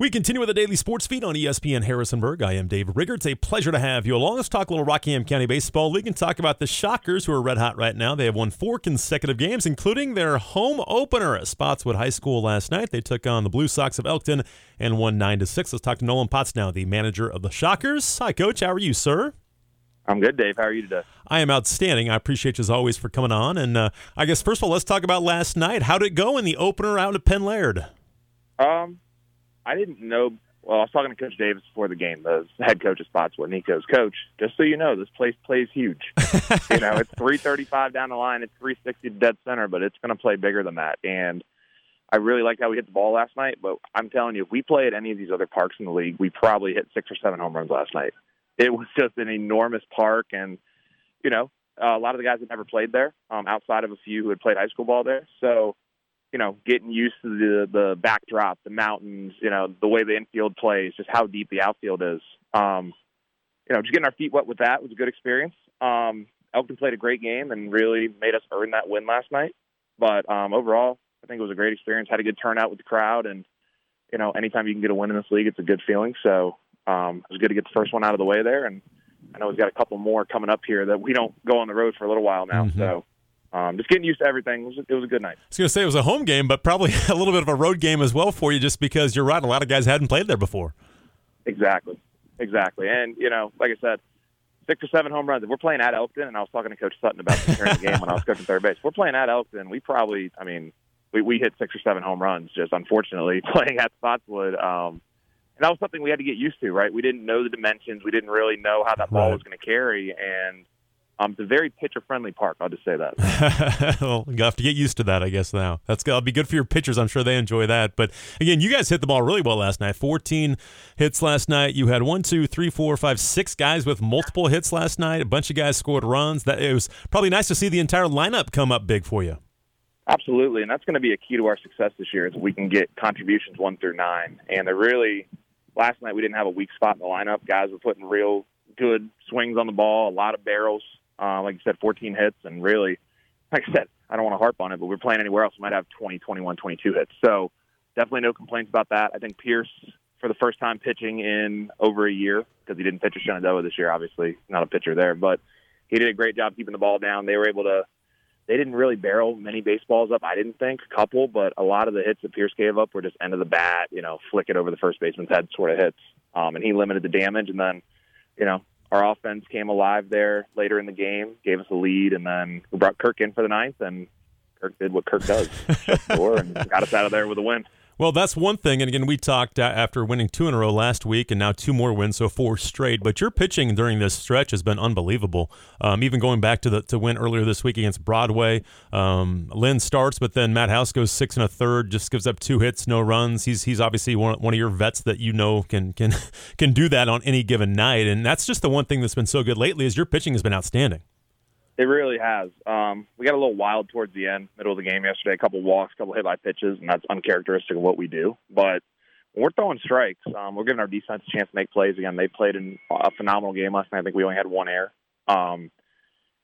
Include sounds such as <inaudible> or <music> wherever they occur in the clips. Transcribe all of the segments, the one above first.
We continue with the daily sports feed on ESPN Harrisonburg. I am Dave Rigger. It's a pleasure to have you along. Let's talk a little Rockingham County Baseball League and talk about the Shockers, who are red hot right now. They have won four consecutive games, including their home opener at Spotswood High School last night. They took on the Blue Sox of Elkton and won nine to six. Let's talk to Nolan Potts now, the manager of the Shockers. Hi, Coach. How are you, sir? I'm good, Dave. How are you today? I am outstanding. I appreciate you as always for coming on. And uh, I guess first of all, let's talk about last night. How did it go in the opener out at Penn Laird? Um, I didn't know. Well, I was talking to Coach Davis before the game, the head coach of Spotswood. Nico's coach. Just so you know, this place plays huge. <laughs> you know, it's 335 down the line. It's 360 dead center, but it's going to play bigger than that. And I really liked how we hit the ball last night. But I'm telling you, if we play at any of these other parks in the league, we probably hit six or seven home runs last night. It was just an enormous park, and you know, uh, a lot of the guys had never played there, um, outside of a few who had played high school ball there. So you know, getting used to the the backdrop, the mountains, you know, the way the infield plays, just how deep the outfield is. Um, you know, just getting our feet wet with that was a good experience. Um, Elkton played a great game and really made us earn that win last night. But um, overall, I think it was a great experience. Had a good turnout with the crowd, and you know, anytime you can get a win in this league, it's a good feeling. So um, it was good to get the first one out of the way there, and I know we've got a couple more coming up here that we don't go on the road for a little while now. Mhm. So um, just getting used to everything. It was, it was a good night. I was going to say it was a home game, but probably <laughs> a little bit of a road game as well for you, just because you're right. A lot of guys hadn't played there before. Exactly, exactly. And you know, like I said, six or seven home runs. If we're playing at Elkton, and I was talking to Coach Sutton about this during the game when I was coaching third base. If we're playing at Elkton, we probably, I mean, we we hit six or seven home runs. Just unfortunately, <laughs> playing at Spotswood. Um, and that was something we had to get used to, right? We didn't know the dimensions. We didn't really know how that ball Right. was going to carry, and um, it's a very pitcher-friendly park. I'll just say that. <laughs> well, you have to get used to that, I guess. Now that's gonna be good for your pitchers. I'm sure they enjoy that. But again, you guys hit the ball really well last night. 14 hits last night. You had one, two, three, four, five, six guys with multiple hits last night. A bunch of guys scored runs. That it was probably nice to see the entire lineup come up big for you. Absolutely, and that's going to be a key to our success this year is we can get contributions one through nine. And they're really last night we didn't have a weak spot in the lineup. Guys were putting real good swings on the ball, a lot of barrels. Uh, like you said, 14 hits, and really, like I said, I don't want to harp on it, but we're playing anywhere else, we might have 20, 21, 22 hits. So definitely no complaints about that. I think Pierce, for the first time pitching in over a year, because he didn't pitch at Shenandoah this year, obviously not a pitcher there, but he did a great job keeping the ball down. They were able to they didn't really barrel many baseballs up. I didn't think a couple, but a lot of the hits that Pierce gave up were just end of the bat, you know, flick it over the first baseman's head sort of hits. Um, and he limited the damage. And then, you know, our offense came alive there later in the game, gave us a lead, and then we brought Kirk in for the ninth, and Kirk did what Kirk does, shut the door, and got us out of there with a win. Well, that's one thing. And again, we talked after winning two in a row last week and now two more wins, so four straight. But your pitching during this stretch has been unbelievable. Um, even going back to the to win earlier this week against Broadway. Um, Lynn starts, but then Matt House goes six and a third, just gives up two hits, no runs. He's he's obviously one, one of your vets that you know can can <laughs> can do that on any given night. And that's just the one thing that's been so good lately is your pitching has been outstanding. It really has. Um, we got a little wild towards the end, middle of the game yesterday. A couple walks, a couple hit by pitches, and that's uncharacteristic of what we do. But we're throwing strikes, um, we're giving our defense a chance to make plays again. They played in a phenomenal game last night. I think we only had one error. Um,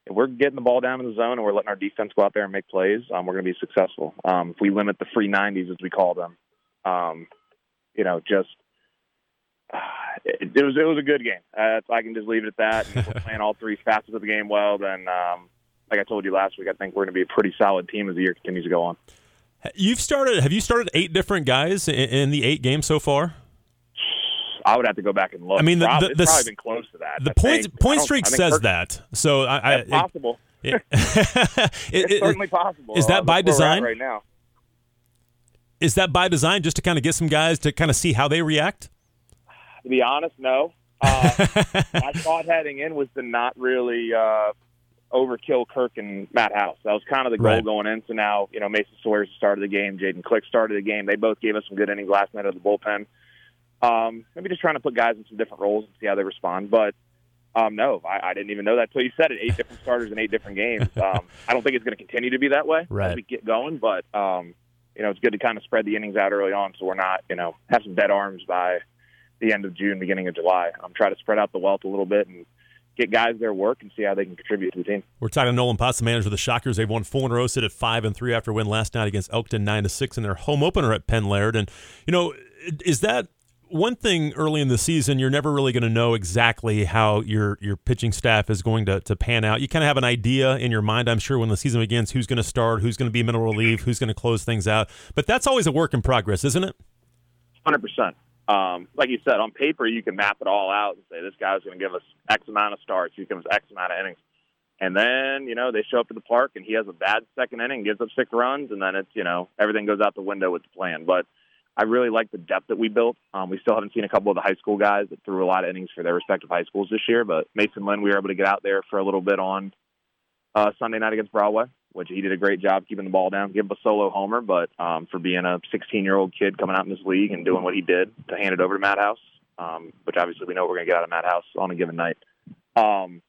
if we're getting the ball down in the zone and we're letting our defense go out there and make plays, um, we're going to be successful. Um, if we limit the free 90s, as we call them, um, you know, just it, it was it was a good game. Uh, I can just leave it at that. And if we're <laughs> playing all three facets of the game well, then um, like I told you last week, I think we're going to be a pretty solid team as the year continues to go on. You've started. Have you started eight different guys in, in the eight games so far? I would have to go back and look. I mean, the- probably, the- it's the probably been close to that. The I point think. Point streak says Kirk- that. So I, I It's possible. <laughs> it- It's it- it- certainly possible. is that Uh, by that's where we're at design? right now? is that by design, just to kind of get some guys to kind of see how they react? To be honest, no. <laughs> Uh, my thought heading in was to not really uh, overkill Kirk and Matt House. That was kind of the goal Right. going in. So now, you know, Mason Sawyer's started the game. Jaden Click started the game. They both gave us some good innings last night of the bullpen. Um, maybe just trying to put guys in some different roles and see how they respond. But um, no, I, I didn't even know that until you said it. Eight different starters in eight different games. <laughs> Um, I don't think it's going to continue to be that way Right. as we get going. But um, you know, it's good to kind of spread the innings out early on, so we're not, you know, have some dead arms by the end of June, beginning of July. I'm trying to spread out the wealth a little bit and get guys their work and see how they can contribute to the team. We're talking to Nolan Potts, the manager of the Shockers. They've won four in a row, sit at five and three after a win last night against Elkton, nine to six in their home opener at Penn Laird. And you know, is that one thing early in the season, you're never really going to know exactly how your your pitching staff is going to, to pan out. You kind of have an idea in your mind, I'm sure, when the season begins, who's going to start, who's going to be middle relief, who's going to close things out. But that's always a work in progress, isn't it? Hundred percent. Um, like you said, on paper, you can map it all out and say this guy's going to give us X amount of starts, he gives X amount of innings. And then, you know, they show up to the park and he has a bad second inning, gives up six runs, and then it's, you know, everything goes out the window with the plan. But I really like the depth that we built. Um, we still haven't seen a couple of the high school guys that threw a lot of innings for their respective high schools this year, but Mason Lynn, we were able to get out there for a little bit on uh, Sunday night against Broadway, which he did a great job keeping the ball down, give him a solo homer, but um, for being a 16 year old kid coming out in this league and doing what he did to hand it over to Matt House, um, which obviously we know we're going to get out of Matt House on a given night. Um,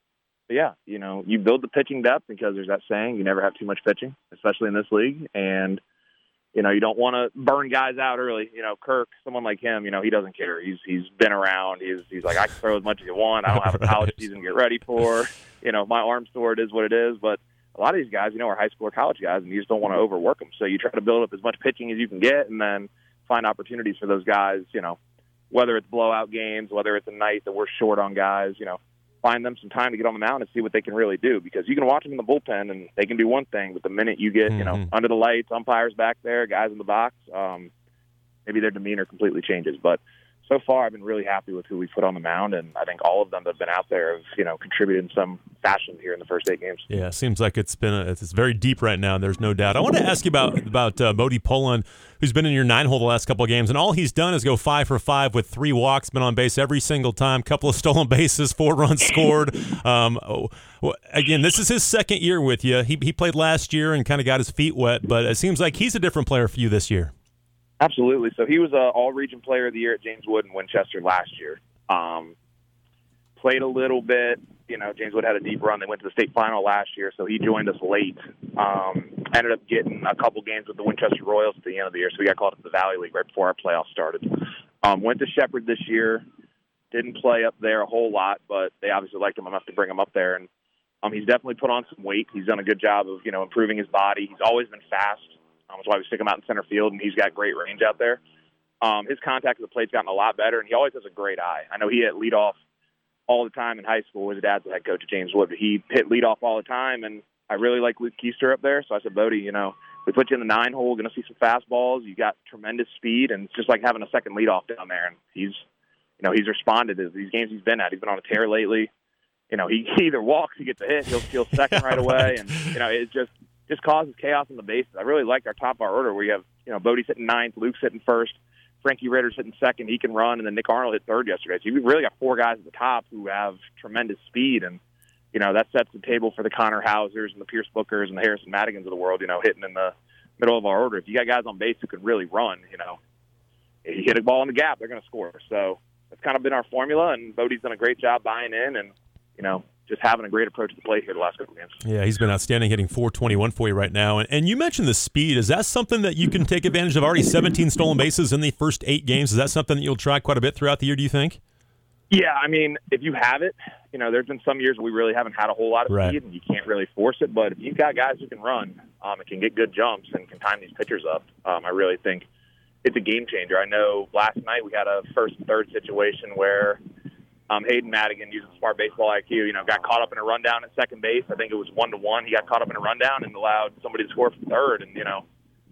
but yeah, you know, you build the pitching depth because there's that saying, you never have too much pitching, especially in this league. And, you know, you don't want to burn guys out early. You know, Kirk, someone like him, you know, he doesn't care. He's he's been around. He's he's like, I can throw as much as you want. I don't have a <laughs> college season to get ready for. You know, my arm sore, it is what it is. But a lot of these guys, you know, are high school or college guys, and you just don't want to overwork them. So you try to build up as much pitching as you can get, and then find opportunities for those guys. You know, whether it's blowout games, whether it's a night that we're short on guys. You know, find them some time to get on the mound and see what they can really do because you can watch them in the bullpen and they can do one thing, but the minute you get, mm-hmm. you know, mm-hmm. under the lights, umpires back there, guys in the box, um, maybe their demeanor completely changes. But so far, I've been really happy with who we put on the mound, and I think all of them that have been out there have, you know, contributed in some fashion here in the first eight games. Yeah, it seems like it's been a, it's very deep right now. There's no doubt. I want to ask you about about uh, Bodie Poland, who's been in your nine hole the last couple of games, and all he's done is go five for five with three walks, been on base every single time, couple of <laughs> stolen bases, four runs scored. Um, again, this is his second year with you. He he played last year and kind of got his feet wet, but it seems like he's a different player for you this year. Absolutely. So he was a All Region Player of the Year at James Wood and Winchester last year. Um, played a little bit. You know, James Wood had a deep run. They went to the state final last year, so he joined us late. Um, ended up getting a couple games with the Winchester Royals at the end of the year, so we got called up to the Valley League right before our playoffs started. Um, went to Shepherd this year. Didn't play up there a whole lot, but they obviously liked him enough to bring him up there. And um, he's definitely put on some weight. He's done a good job of you know improving his body. He's always been fast. Um, that's why we stick him out in center field, and he's got great range out there. Um, his contact with the plate's gotten a lot better, and he always has a great eye. I know he hit leadoff all the time in high school. His dad's the head coach James Wood, but he hit leadoff all the time, and I really like Luke Keister up there. So I said, Bodie, you know, we put you in the nine hole, going to see some fastballs. You got tremendous speed, and it's just like having a second leadoff down there. And he's, you know, he's responded to these games he's been at. He's been on a tear lately. You know, he, <laughs> he either walks, he gets a hit, he'll steal second right away, and you know, it's just just causes chaos in the bases. I really like our top of our order where you have, you know, Bodie's hitting ninth, Luke's hitting first, Frankie Ritter's hitting second, he can run, and then Nick Arnold hit third yesterday. So you've really got four guys at the top who have tremendous speed, and you know that sets the table for the Connor Hausers and the Pierce Bookers and the Harrison Madigans of the world. You know, hitting in the middle of our order. If you got guys on base who can really run, you know, if you hit a ball in the gap, they're going to score. So that's kind of been our formula, and Bodie's done a great job buying in, and you know, just having a great approach to the plate here the last couple of games. Yeah, he's been outstanding, hitting 421 for you right now. And, and you mentioned the speed. Is that something that you can take advantage of? Already 17 stolen bases in the first eight games. Is that something that you'll try quite a bit throughout the year? Do you think? Yeah, I mean, if you have it, you know, there's been some years we really haven't had a whole lot of right. speed, and you can't really force it. But if you've got guys who can run um, and can get good jumps and can time these pitchers up, um, I really think it's a game changer. I know last night we had a first and third situation where um, Hayden Madigan using smart baseball IQ, you know, got caught up in a rundown at second base. I think it was one to one. He got caught up in a rundown and allowed somebody to score from third. And you know,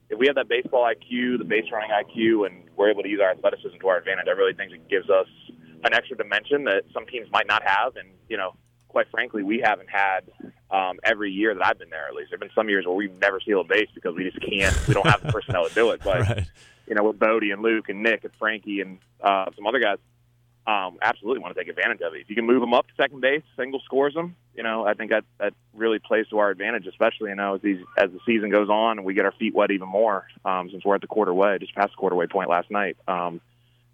if we have that baseball IQ, the base running IQ, and we're able to use our athleticism to our advantage, I really think it gives us an extra dimension that some teams might not have. And you know, quite frankly, we haven't had um, every year that I've been there. At least there've been some years where we've never sealed a base because we just can't. We don't have the personnel to do it. <laughs> But right. you know, with Bodie and Luke and Nick and Frankie and uh, some other guys um, absolutely want to take advantage of it. If you can move them up to second base, single scores them, you know, I think that that really plays to our advantage, especially you know as these as the season goes on and we get our feet wet even more um, since we're at the quarter way, just past the quarter way point last night. Um,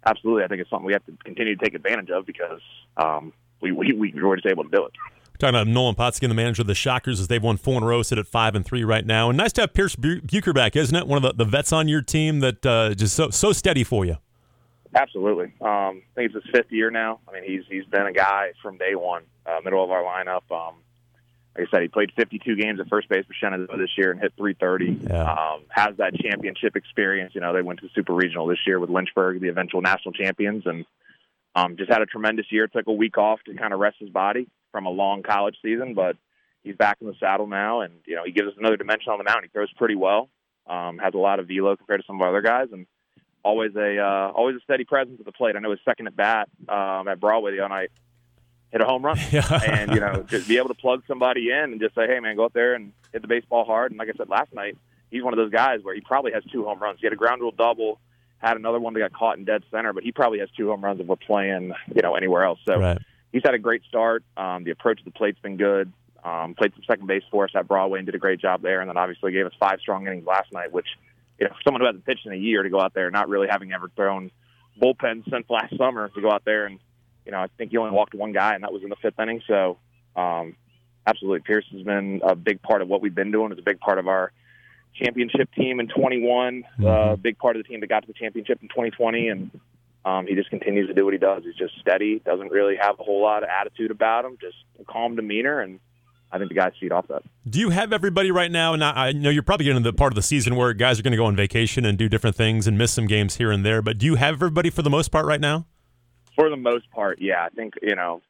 absolutely, I think it's something we have to continue to take advantage of because um, we, we we were just able to do it. Talking about Nolan Potskin, the manager of the Shockers, as they've won four in a row, sit at five and three right now. And nice to have Pierce Bucher back, isn't it? One of the, the vets on your team that uh, just so so steady for you. Absolutely. Um, I think it's his fifth year now. I mean, he's he's been a guy from day one, uh, middle of our lineup. Um, like I said, he played 52 games at first base for Shenandoah this year and hit 330. Yeah. Um, has that championship experience. You know, they went to the Super Regional this year with Lynchburg, the eventual national champions, and um, just had a tremendous year. Took a week off to kind of rest his body from a long college season, but he's back in the saddle now, and you know he gives us another dimension on the mound. He throws pretty well. Um, has a lot of velo compared to some of our other guys, and always a uh, always a steady presence at the plate. I know his second at bat um, at Broadway the other night hit a home run, <laughs> and you know just be able to plug somebody in and just say, hey man, go out there and hit the baseball hard. And like I said last night, he's one of those guys where he probably has two home runs. He had a ground rule double, had another one that got caught in dead center, but he probably has two home runs if we're playing you know anywhere else. So Right. he's had a great start. Um, the approach to the plate's been good. Um, played some second base for us at Broadway and did a great job there. And then obviously gave us five strong innings last night, which you know, for someone who hasn't pitched in a year to go out there, not really having ever thrown bullpen since last summer, to go out there and you know, I think he only walked one guy, and that was in the fifth inning. So, um, absolutely, Pierce has been a big part of what we've been doing. It's a big part of our championship team in 21. Uh, Mhm. big part of the team that got to the championship in 2020, and um, he just continues to do what he does. He's just steady, doesn't really have a whole lot of attitude about him, just a calm demeanor, and I think the guys feed off that. Do you have everybody right now? And I I know you're probably getting to the part of the season where guys are going to go on vacation and do different things and miss some games here and there. But do you have everybody for the most part right now? For the most part, yeah, I think you know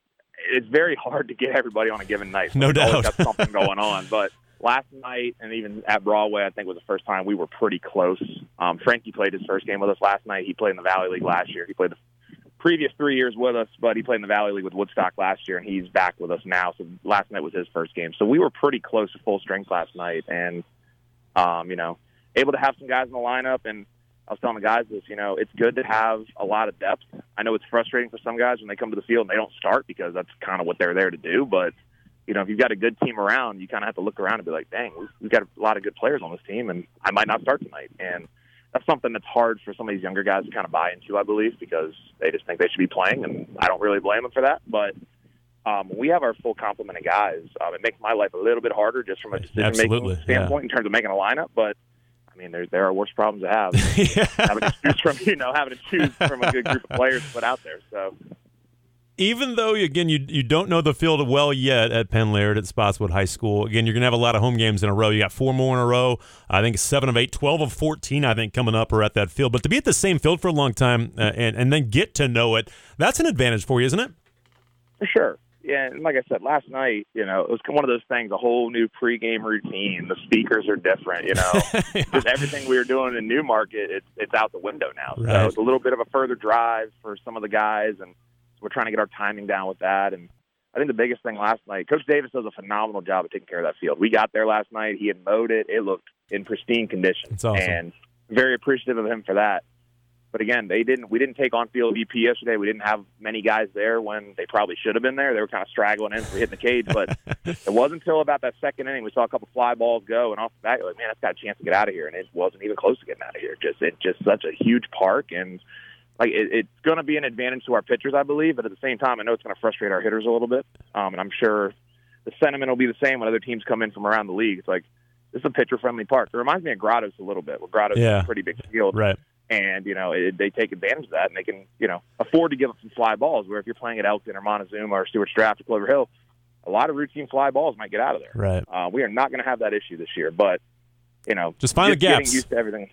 it's very hard to get everybody on a given night. No doubt. got something going on, <laughs> but last night and even at Broadway, I think was the first time we were pretty close. Um, Frankie played his first game with us last night. He played in the Valley League last year. He played the previous three years with us, but he played in the Valley League with Woodstock last year, and he's back with us now. So last night was his first game. So we were pretty close to full strength last night, and um, you know, able to have some guys in the lineup. And I was telling the guys this, you know, it's good to have a lot of depth. I know it's frustrating for some guys when they come to the field and they don't start because that's kind of what they're there to do. But you know, if you've got a good team around, you kind of have to look around and be like, dang, we've, we've got a lot of good players on this team, and I might not start tonight. And that's something that's hard for some of these younger guys to kind of buy into, I believe, because they just think they should be playing, and I don't really blame them for that. But um, we have our full complement of guys, um, it makes my life a little bit harder just from a decision making standpoint in terms of making a lineup. But I mean, there there are worse problems to have. yeah. <laughs> having to choose from you know having to choose from a good group of players to put out there. So Even though again you you don't know the field well yet at Penn Laird at Spotswood High School, again you're gonna have a lot of home games in a row. You got four more in a row. I think seven of eight, 12 of fourteen. I think coming up are at that field. But to be at the same field for a long time uh, and and then get to know it, that's an advantage for you, isn't it? for sure. Yeah, and like I said last night, you know, it was one of those things, a whole new pregame routine. The speakers are different, you know. <laughs> Just everything we were doing in Newmarket, it's it's out the window now. So it's a little bit of a further drive for some of the guys, and we're trying to get our timing down with that. And I think the biggest thing last night, Coach Davis does a phenomenal job of taking care of that field. We got there last night; he had mowed it; it looked in pristine condition, awesome. and very appreciative of him for that. But again, they didn't. We didn't take on field BP yesterday. We didn't have many guys there when they probably should have been there. They were kind of straggling in for hitting the cage. But <laughs> it wasn't until about that second inning we saw a couple fly balls go, and off the bat, you're like, man, that's got a chance to get out of here, and it wasn't even close to getting out of here. Just it's just such a huge park, and like it, it's going to be an advantage to our pitchers, I believe. But at the same time, I know it's going to frustrate our hitters a little bit, um, and I'm sure the sentiment will be the same when other teams come in from around the league. It's like this is a pitcher-friendly park. It reminds me of Grottoes a little bit. Where Grottoes Yeah. a pretty big field, Right. and you know it, they take advantage of that, and they can you know afford to give up some fly balls. Where if you're playing at Elkton or Montezuma or Stuarts Draft or Clover Hill, a lot of routine fly balls might get out of there. Right. Uh, we are not going to have that issue this year, but you know, Just find the getting gaps. used to everything.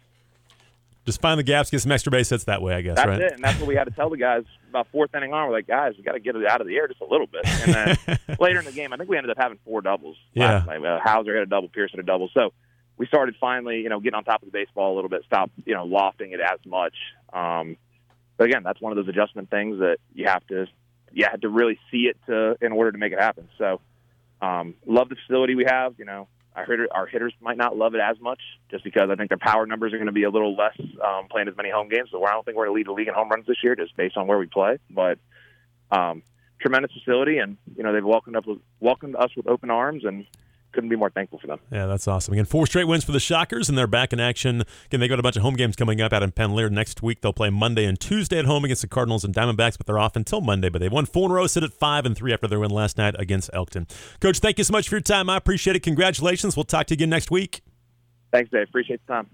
Just find the gaps, get some extra base hits that way, I guess, That's right? it, and that's what we had to tell the guys about fourth inning on. We're like, guys, we got to get it out of the air just a little bit. And then <laughs> later in the game, I think we ended up having four doubles. Yeah. last night. Uh, Hauser had a double, Pierce had a double. So we started finally, you know, getting on top of the baseball a little bit, stop, you know, lofting it as much. Um, but again, that's one of those adjustment things that you have to, you have to really see it to in order to make it happen. So, um, love the facility we have. You know, our hitter, our hitters might not love it as much just because I think their power numbers are going to be a little less um, playing as many home games. So I don't think we're going to lead the league in home runs this year just based on where we play. But um, tremendous facility, and you know they've welcomed up welcomed us with open arms, and couldn't be more thankful for them. Yeah, that's awesome. Again, four straight wins for the Shockers, and they're back in action. Again, they got a bunch of home games coming up out in Penn Laird next week. They'll play Monday and Tuesday at home against the Cardinals and Diamondbacks, but they're off until Monday. But they've won four in a row, sit at five and three after their win last night against Elkton. Coach, thank you so much for your time. I appreciate it. Congratulations. We'll talk to you again next week. Thanks, Dave. Appreciate the time.